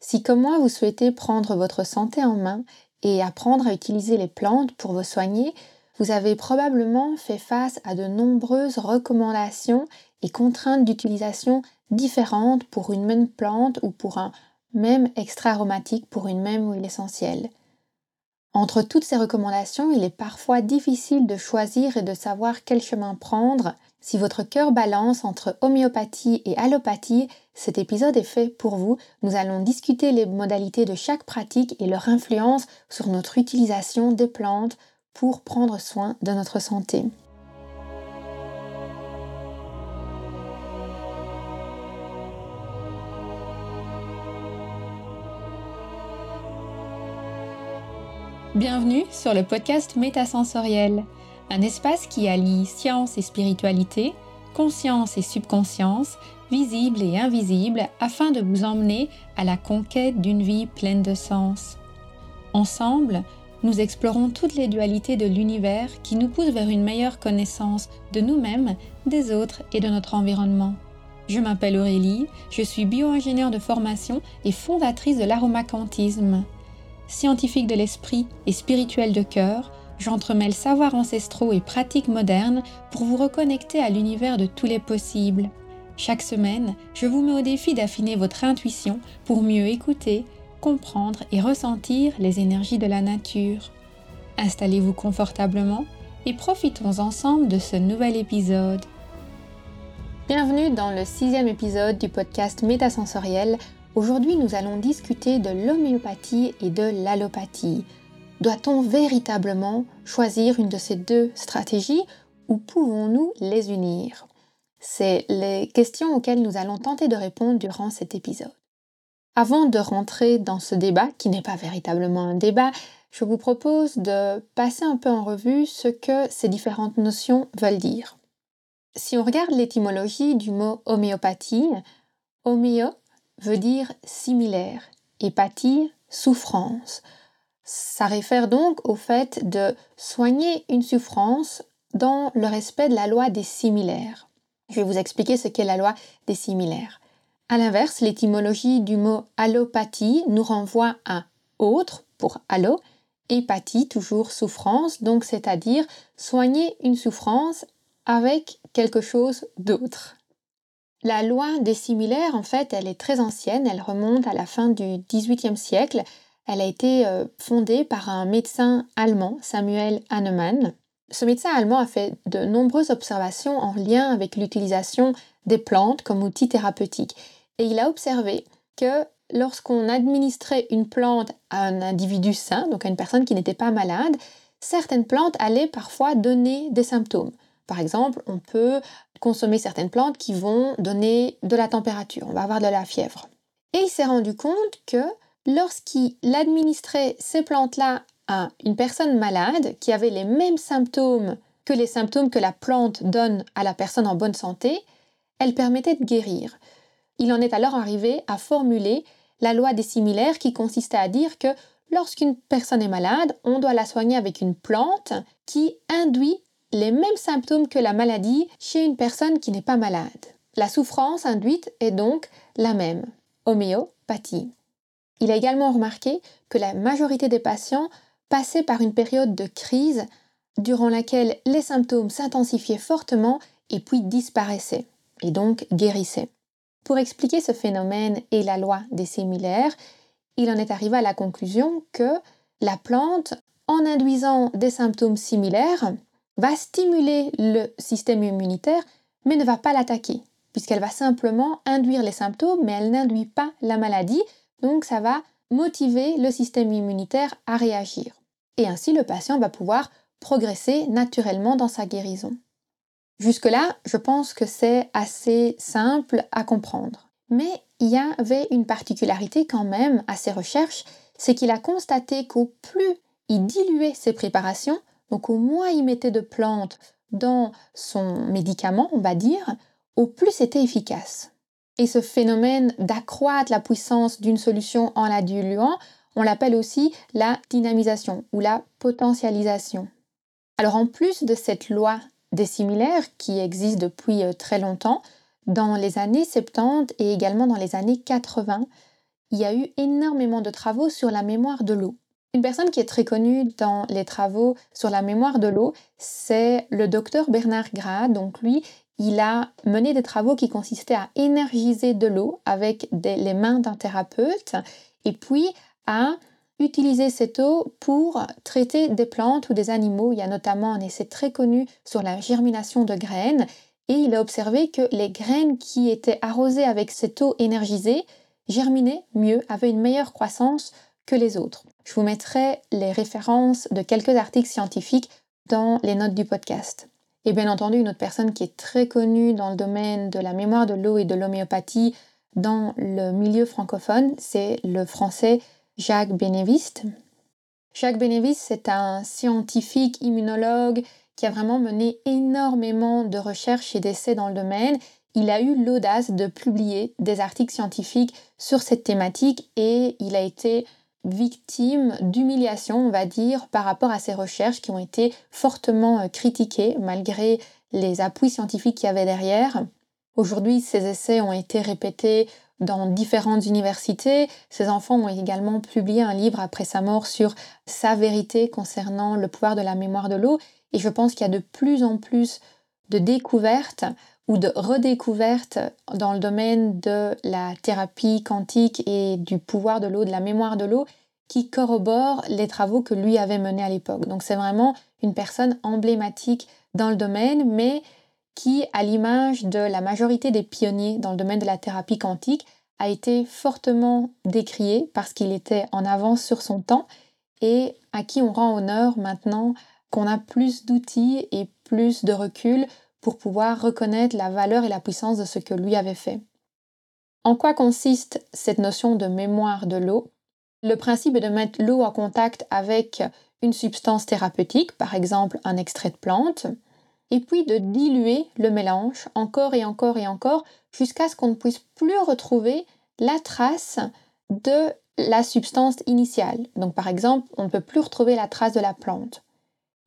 Si comme moi vous souhaitez prendre votre santé en main et apprendre à utiliser les plantes pour vous soigner, vous avez probablement fait face à de nombreuses recommandations et contraintes d'utilisation différentes pour une même plante ou pour un même extra aromatique pour une même huile essentielle. Entre toutes ces recommandations, il est parfois difficile de choisir et de savoir quel chemin prendre. Si votre cœur balance entre homéopathie et allopathie, cet épisode est fait pour vous. Nous allons discuter les modalités de chaque pratique et leur influence sur notre utilisation des plantes pour prendre soin de notre santé. Bienvenue sur le podcast Métasensoriel, un espace qui allie science et spiritualité, conscience et subconscience, visible et invisible, afin de vous emmener à la conquête d'une vie pleine de sens. Ensemble, nous explorons toutes les dualités de l'univers qui nous poussent vers une meilleure connaissance de nous-mêmes, des autres et de notre environnement. Je m'appelle Aurélie, je suis bio-ingénieure de formation et fondatrice de l'aromacantisme. Scientifique de l'esprit et spirituelle de cœur, j'entremêle savoirs ancestraux et pratiques modernes pour vous reconnecter à l'univers de tous les possibles. Chaque semaine, je vous mets au défi d'affiner votre intuition pour mieux écouter, comprendre et ressentir les énergies de la nature. Installez-vous confortablement et profitons ensemble de ce nouvel épisode. Bienvenue dans le sixième épisode du podcast Métasensoriel. Aujourd'hui, nous allons discuter de l'homéopathie et de l'allopathie. Doit-on véritablement choisir une de ces deux stratégies ou pouvons-nous les unir? C'est les questions auxquelles nous allons tenter de répondre durant cet épisode. Avant de rentrer dans ce débat, qui n'est pas véritablement un débat, je vous propose de passer un peu en revue ce que ces différentes notions veulent dire. Si on regarde l'étymologie du mot homéopathie, homéo veut dire similaire et souffrance. Ça réfère donc au fait de soigner une souffrance dans le respect de la loi des similaires. Je vais vous expliquer ce qu'est la loi des similaires. A l'inverse, l'étymologie du mot allopathie nous renvoie à autre pour allo et pathie toujours souffrance, donc c'est-à-dire soigner une souffrance avec quelque chose d'autre. La loi des similaires, en fait, elle est très ancienne, elle remonte à la fin du XVIIIe siècle. Elle a été euh, fondée par un médecin allemand, Samuel Hahnemann. Ce médecin allemand a fait de nombreuses observations en lien avec l'utilisation des plantes comme outil thérapeutique. Et il a observé que lorsqu'on administrait une plante à un individu sain, donc à une personne qui n'était pas malade, certaines plantes allaient parfois donner des symptômes. Par exemple, on peut consommer certaines plantes qui vont donner de la température, on va avoir de la fièvre. Et il s'est rendu compte que lorsqu'il administrait ces plantes-là à une personne malade qui avait les mêmes symptômes que les symptômes que la plante donne à la personne en bonne santé, elle permettait de guérir. Il en est alors arrivé à formuler la loi des similaires qui consistait à dire que lorsqu'une personne est malade, on doit la soigner avec une plante qui induit les mêmes symptômes que la maladie chez une personne qui n'est pas malade. La souffrance induite est donc la même, homéopathie. Il a également remarqué que la majorité des patients passaient par une période de crise durant laquelle les symptômes s'intensifiaient fortement et puis disparaissaient, et donc guérissaient. Pour expliquer ce phénomène et la loi des similaires, il en est arrivé à la conclusion que la plante, en induisant des symptômes similaires, va stimuler le système immunitaire, mais ne va pas l'attaquer, puisqu'elle va simplement induire les symptômes, mais elle n'induit pas la maladie, donc ça va motiver le système immunitaire à réagir. Et ainsi, le patient va pouvoir progresser naturellement dans sa guérison. Jusque-là, je pense que c'est assez simple à comprendre. Mais il y avait une particularité quand même à ces recherches, c'est qu'il a constaté qu'au plus il diluait ses préparations, donc au moins il mettait de plantes dans son médicament, on va dire, au plus c'était efficace. Et ce phénomène d'accroître la puissance d'une solution en la diluant, on l'appelle aussi la dynamisation ou la potentialisation. Alors en plus de cette loi des similaires qui existent depuis euh, très longtemps. Dans les années 70 et également dans les années 80, il y a eu énormément de travaux sur la mémoire de l'eau. Une personne qui est très connue dans les travaux sur la mémoire de l'eau, c'est le docteur Bernard Gras. Donc lui, il a mené des travaux qui consistaient à énergiser de l'eau avec les mains d'un thérapeute et puis à utiliser cette eau pour traiter des plantes ou des animaux. Il y a notamment un essai très connu sur la germination de graines et il a observé que les graines qui étaient arrosées avec cette eau énergisée germinaient mieux, avaient une meilleure croissance que les autres. Je vous mettrai les références de quelques articles scientifiques dans les notes du podcast. Et bien entendu, une autre personne qui est très connue dans le domaine de la mémoire de l'eau et de l'homéopathie dans le milieu francophone, c'est le français Jacques Bénéviste. Jacques Bénéviste, c'est un scientifique immunologue qui a vraiment mené énormément de recherches et d'essais dans le domaine. Il a eu l'audace de publier des articles scientifiques sur cette thématique et il a été victime d'humiliation, on va dire, par rapport à ses recherches qui ont été fortement euh, critiquées malgré les appuis scientifiques qu'il y avait derrière. Aujourd'hui, ces essais ont été répétés dans différentes universités. Ses enfants ont également publié un livre après sa mort sur sa vérité concernant le pouvoir de la mémoire de l'eau. Et je pense qu'il y a de plus en plus de découvertes ou de redécouvertes dans le domaine de la thérapie quantique et du pouvoir de l'eau, de la mémoire de l'eau, qui corroborent les travaux que lui avait menés à l'époque. Donc c'est vraiment une personne emblématique dans le domaine, mais qui, à l'image de la majorité des pionniers dans le domaine de la thérapie quantique, a été fortement décrié parce qu'il était en avance sur son temps et à qui on rend honneur maintenant qu'on a plus d'outils et plus de recul pour pouvoir reconnaître la valeur et la puissance de ce que lui avait fait. En quoi consiste cette notion de mémoire de l'eau? Le principe est de mettre l'eau en contact avec une substance thérapeutique, par exemple un extrait de plante, et puis de diluer le mélange encore et encore et encore jusqu'à ce qu'on ne puisse plus retrouver la trace de la substance initiale. Donc par exemple, on ne peut plus retrouver la trace de la plante.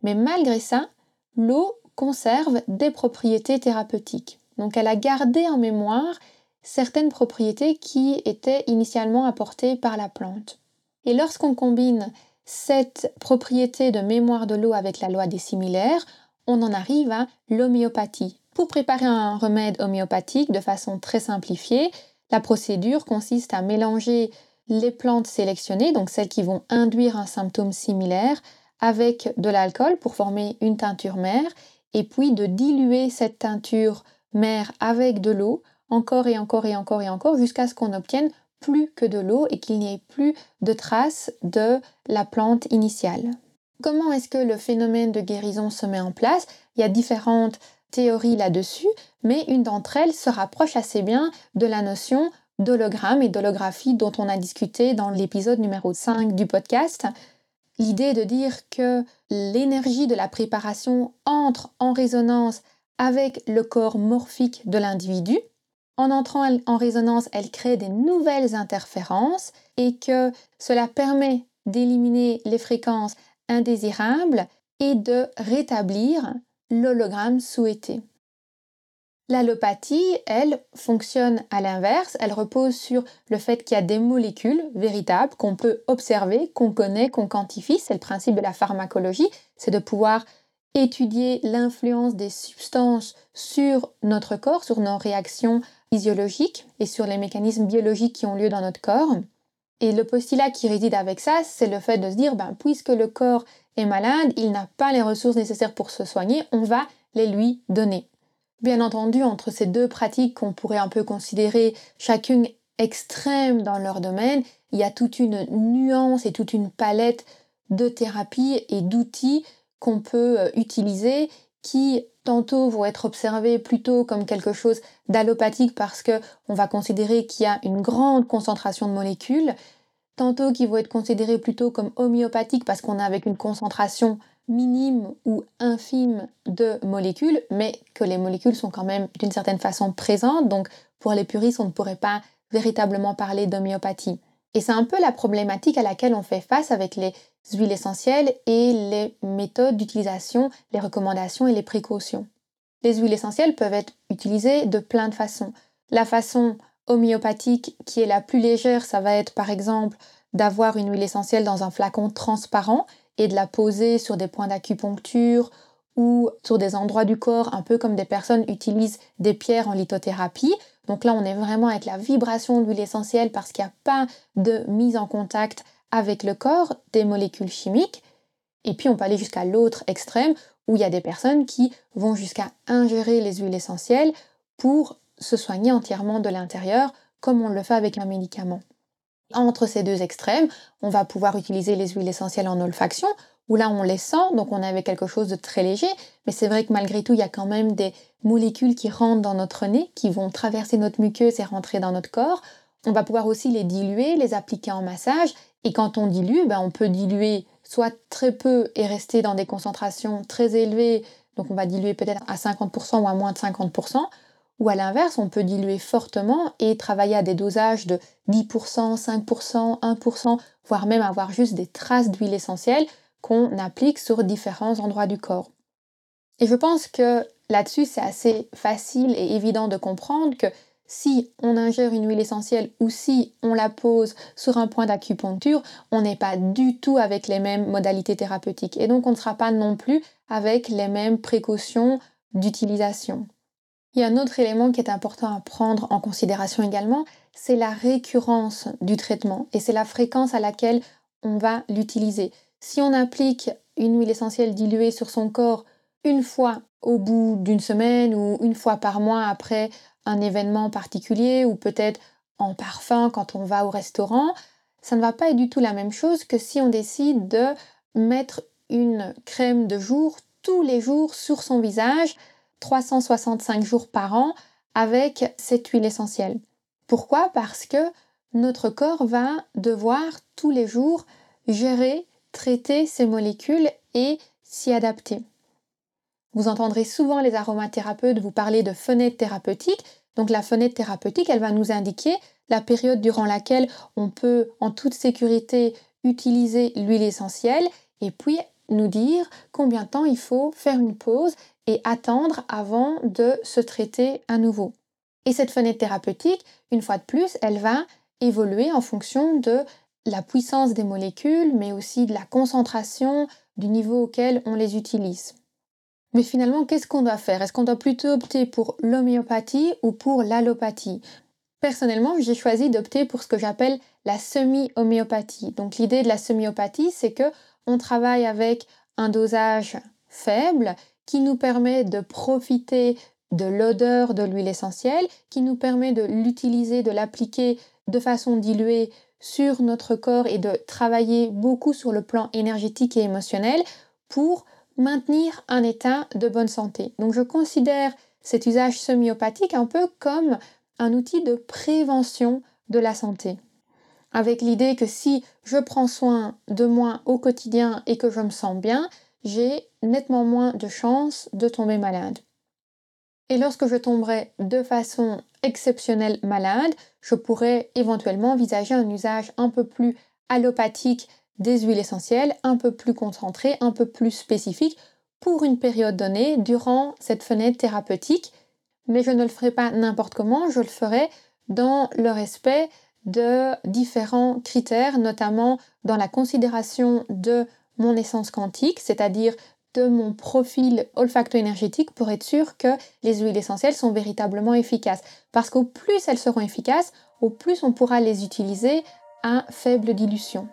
Mais malgré ça, l'eau conserve des propriétés thérapeutiques. Donc elle a gardé en mémoire certaines propriétés qui étaient initialement apportées par la plante. Et lorsqu'on combine cette propriété de mémoire de l'eau avec la loi des similaires, on en arrive à l'homéopathie. Pour préparer un remède homéopathique de façon très simplifiée, la procédure consiste à mélanger les plantes sélectionnées, donc celles qui vont induire un symptôme similaire, avec de l'alcool pour former une teinture mère, et puis de diluer cette teinture mère avec de l'eau, encore et encore et encore et encore, jusqu'à ce qu'on obtienne plus que de l'eau et qu'il n'y ait plus de traces de la plante initiale. Comment est-ce que le phénomène de guérison se met en place? Il y a différentes théories là-dessus, mais une d'entre elles se rapproche assez bien de la notion d'hologramme et d'holographie dont on a discuté dans l'épisode numéro 5 du podcast. L'idée de dire que l'énergie de la préparation entre en résonance avec le corps morphique de l'individu. En entrant en résonance, elle crée des nouvelles interférences et que cela permet d'éliminer les fréquences indésirable et de rétablir l'hologramme souhaité. L'allopathie, elle, fonctionne à l'inverse, elle repose sur le fait qu'il y a des molécules véritables qu'on peut observer, qu'on connaît, qu'on quantifie, c'est le principe de la pharmacologie, c'est de pouvoir étudier l'influence des substances sur notre corps, sur nos réactions physiologiques et sur les mécanismes biologiques qui ont lieu dans notre corps. Et le postulat qui réside avec ça, c'est le fait de se dire, ben, puisque le corps est malade, il n'a pas les ressources nécessaires pour se soigner, on va les lui donner. Bien entendu, entre ces deux pratiques qu'on pourrait un peu considérer chacune extrême dans leur domaine, il y a toute une nuance et toute une palette de thérapies et d'outils qu'on peut euh, utiliser qui tantôt vont être observés plutôt comme quelque chose d'allopathique parce que on va considérer qu'il y a une grande concentration de molécules, tantôt qui vont être considérés plutôt comme homéopathiques parce qu'on a avec une concentration minime ou infime de molécules, mais que les molécules sont quand même d'une certaine façon présentes, donc pour les puristes, on ne pourrait pas véritablement parler d'homéopathie. Et c'est un peu la problématique à laquelle on fait face avec les huiles essentielles et les méthodes d'utilisation, les recommandations et les précautions. Les huiles essentielles peuvent être utilisées de plein de façons. La façon homéopathique qui est la plus légère, ça va être par exemple d'avoir une huile essentielle dans un flacon transparent de la poser sur des points d'acupuncture ou sur des endroits du corps, un peu comme des personnes utilisent des pierres en lithothérapie. Donc là, on est vraiment avec la vibration de l'huile essentielle parce qu'il n'y a pas de mise en contact avec le corps des molécules chimiques. Et puis on peut aller jusqu'à l'autre extrême où il y a des personnes qui vont jusqu'à ingérer les huiles essentielles pour se soigner entièrement de l'intérieur comme on le fait avec un médicament. Entre ces deux extrêmes, on va pouvoir utiliser les huiles essentielles en olfaction, où là on les sent, donc on avait quelque chose de très léger, mais c'est vrai que malgré tout, il y a quand même des molécules qui rentrent dans notre nez, qui vont traverser notre muqueuse et rentrer dans notre corps. On va pouvoir aussi les diluer, les appliquer en massage, et quand on dilue, ben, on peut diluer soit très peu et rester dans des concentrations très élevées, donc on va diluer peut-être à 50% ou à moins de 50%, ou à l'inverse, on peut diluer fortement et travailler à des dosages de 10%, 5%, 1%, voire même avoir juste des traces d'huile essentielle qu'on applique sur différents endroits du corps. Et je pense que là-dessus, c'est assez facile et évident de comprendre que si on ingère une huile essentielle ou si on la pose sur un point d'acupuncture, on n'est pas du tout avec les mêmes modalités thérapeutiques. Et donc on ne sera pas non plus avec les mêmes précautions d'utilisation. Il y a un autre élément qui est important à prendre en considération également, c'est la récurrence du traitement et c'est la fréquence à laquelle on va l'utiliser. Si on applique une huile essentielle diluée sur son corps une fois au bout d'une semaine ou une fois par mois après un événement particulier ou peut-être en parfum quand on va au restaurant, ça ne va pas être du tout la même chose que si on décide de mettre une crème de jour tous les jours sur son visage 365 jours par an avec cette huile essentielle. Pourquoi? Parce que notre corps va devoir tous les jours gérer, traiter ces molécules et s'y adapter. Vous entendrez souvent les aromathérapeutes vous parler de fenêtre thérapeutique. Donc la fenêtre thérapeutique, elle va nous indiquer la période durant laquelle on peut en toute sécurité utiliser l'huile essentielle et puis nous dire combien de temps il faut faire une pause et attendre avant de se traiter à nouveau. Et cette fenêtre thérapeutique, une fois de plus, elle va évoluer en fonction de la puissance des molécules, mais aussi de la concentration, du niveau auquel on les utilise. Mais finalement, qu'est-ce qu'on doit faire? Est-ce qu'on doit plutôt opter pour l'homéopathie ou pour l'allopathie? Personnellement, j'ai choisi d'opter pour ce que j'appelle la semi-homéopathie. Donc l'idée de la semi-homéopathie, c'est que on travaille avec un dosage faible qui nous permet de profiter de l'odeur de l'huile essentielle, qui nous permet de l'utiliser, de l'appliquer de façon diluée sur notre corps et de travailler beaucoup sur le plan énergétique et émotionnel pour maintenir un état de bonne santé. Donc je considère cet usage semi-opathique un peu comme un outil de prévention de la santé. Avec l'idée que si je prends soin de moi au quotidien et que je me sens bien, j'ai nettement moins de chances de tomber malade. Et lorsque je tomberai de façon exceptionnelle malade, je pourrais éventuellement envisager un usage un peu plus allopathique des huiles essentielles, un peu plus concentré, un peu plus spécifique pour une période donnée durant cette fenêtre thérapeutique. Mais je ne le ferai pas n'importe comment, je le ferai dans le respect de différents critères, notamment dans la considération de mon essence quantique, c'est-à-dire de mon profil olfacto-énergétique pour être sûr que les huiles essentielles sont véritablement efficaces. Parce qu'au plus elles seront efficaces, au plus on pourra les utiliser à faible dilution.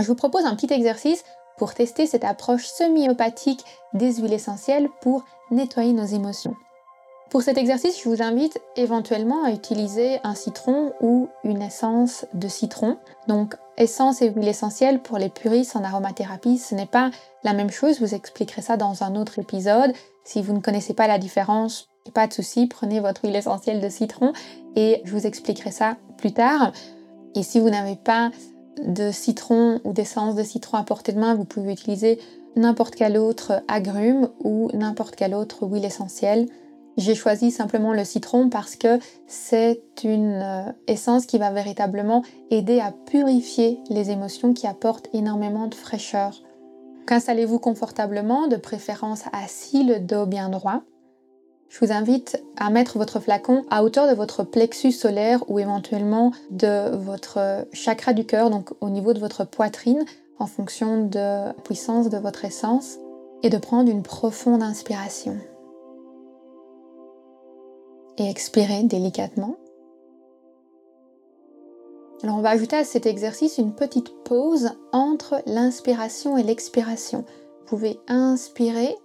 je vous propose un petit exercice pour tester cette approche semi-opathique des huiles essentielles pour nettoyer nos émotions. Pour cet exercice, je vous invite éventuellement à utiliser un citron ou une essence de citron. Donc essence et huile essentielle pour les puristes en aromathérapie, ce n'est pas la même chose, vous expliquerai ça dans un autre épisode. Si vous ne connaissez pas la différence, pas de souci, prenez votre huile essentielle de citron et je vous expliquerai ça plus tard. Et si vous n'avez pas de citron ou d'essence de citron à portée de main, vous pouvez utiliser n'importe quel autre agrume ou n'importe quelle autre huile essentielle. J'ai choisi simplement le citron parce que c'est une euh, essence qui va véritablement aider à purifier les émotions qui apportent énormément de fraîcheur. Installez-vous confortablement, de préférence assis, le dos bien droit? Je vous invite à mettre votre flacon à hauteur de votre plexus solaire ou éventuellement de votre chakra du cœur, donc au niveau de votre poitrine, en fonction de la puissance de votre essence, et de prendre une profonde inspiration. Et expirer délicatement. Alors on va ajouter à cet exercice une petite pause entre l'inspiration et l'expiration. Vous pouvez inspirer,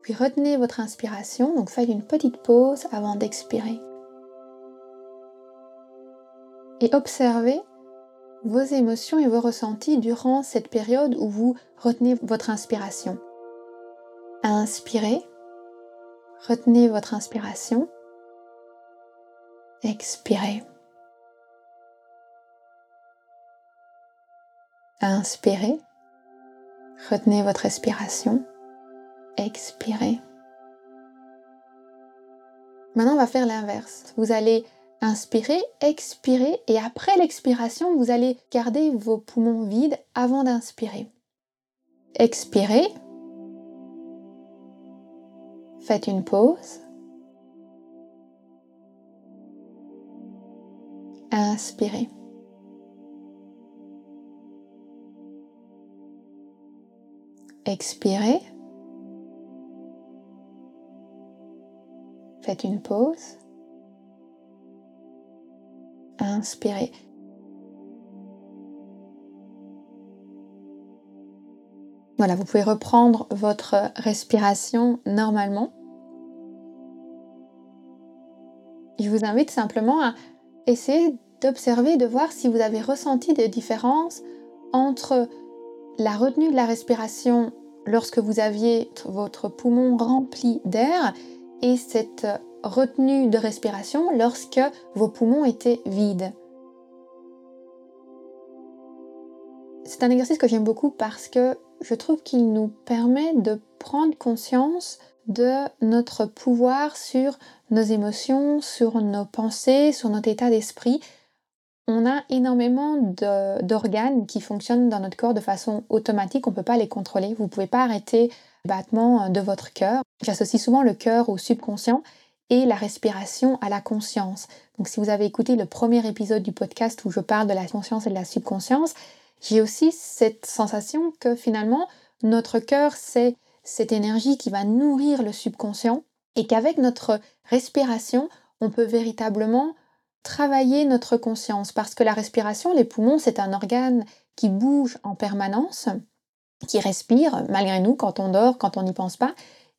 puis retenez votre inspiration, donc faites une petite pause avant d'expirer. Et observez vos émotions et vos ressentis durant cette période où vous retenez votre inspiration. Inspirez, retenez votre inspiration, expirez. Inspirez, retenez votre respiration, expirez. Maintenant, on va faire l'inverse. Vous allez inspirer, expirer et après l'expiration, vous allez garder vos poumons vides avant d'inspirer. Expirez. Faites une pause. Inspirez. Expirez. Faites une pause. Inspirez. Voilà, vous pouvez reprendre votre respiration normalement. Je vous invite simplement à essayer d'observer, de voir si vous avez ressenti des différences entre la retenue de la respiration lorsque vous aviez votre poumon rempli d'air et cette retenue de respiration lorsque vos poumons étaient vides. C'est un exercice que j'aime beaucoup parce que je trouve qu'il nous permet de prendre conscience de notre pouvoir sur nos émotions, sur nos pensées, sur notre état d'esprit. On a énormément d'organes qui fonctionnent dans notre corps de façon automatique, on ne peut pas les contrôler. Vous ne pouvez pas arrêter le battement de votre cœur. J'associe souvent le cœur au subconscient et la respiration à la conscience. Donc si vous avez écouté le premier épisode du podcast où je parle de la conscience et de la subconscience, j'ai aussi cette sensation que finalement notre cœur c'est cette énergie qui va nourrir le subconscient et qu'avec notre respiration, on peut véritablement travailler notre conscience parce que la respiration, les poumons, c'est un organe qui bouge en permanence, qui respire malgré nous quand on dort, quand on n'y pense pas,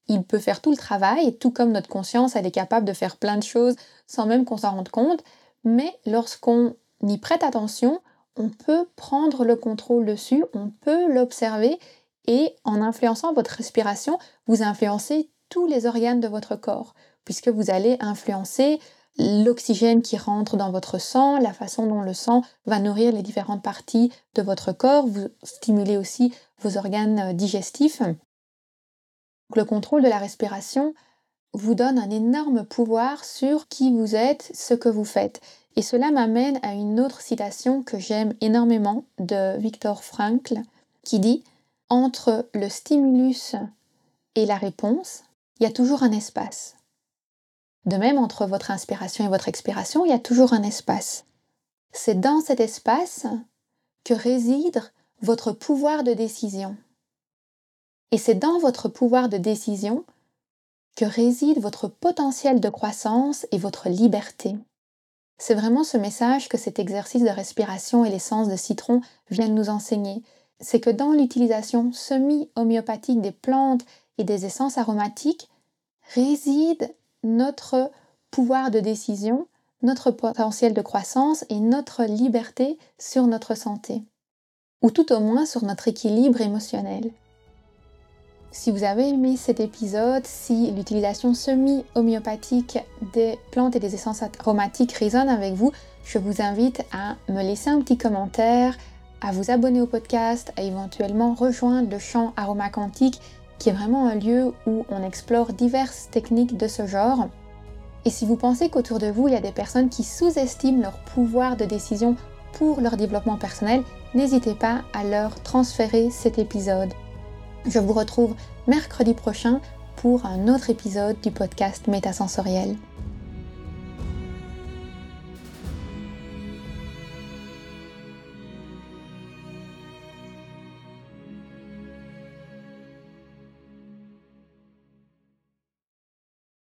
il peut faire tout le travail, tout comme notre conscience, elle est capable de faire plein de choses sans même qu'on s'en rende compte. Mais lorsqu'on y prête attention, on peut prendre le contrôle dessus, on peut l'observer et en influençant votre respiration, vous influencez tous les organes de votre corps, puisque vous allez influencer l'oxygène qui rentre dans votre sang, la façon dont le sang va nourrir les différentes parties de votre corps, vous stimulez aussi vos organes digestifs le contrôle de la respiration vous donne un énorme pouvoir sur qui vous êtes, ce que vous faites. Et cela m'amène à une autre citation que j'aime énormément de Viktor Frankl qui dit Entre le stimulus et la réponse, il y a toujours un espace. De même, entre votre inspiration et votre expiration, il y a toujours un espace. C'est dans cet espace que réside votre pouvoir de décision. Et c'est dans votre pouvoir de décision que réside votre potentiel de croissance et votre liberté. C'est vraiment ce message que cet exercice de respiration et l'essence de citron viennent nous enseigner. C'est que dans l'utilisation semi-homéopathique des plantes et des essences aromatiques réside notre pouvoir de décision, notre potentiel de croissance et notre liberté sur notre santé, ou tout au moins sur notre équilibre émotionnel. Si vous avez aimé cet épisode, si l'utilisation semi-homéopathique des plantes et des essences aromatiques résonne avec vous, je vous invite à me laisser un petit commentaire, à vous abonner au podcast, à éventuellement rejoindre le champ Aroma Quantique, qui est vraiment un lieu où on explore diverses techniques de ce genre. Et si vous pensez qu'autour de vous, il y a des personnes qui sous-estiment leur pouvoir de décision pour leur développement personnel, n'hésitez pas à leur transférer cet épisode. Je vous retrouve mercredi prochain pour un autre épisode du podcast Métasensoriel.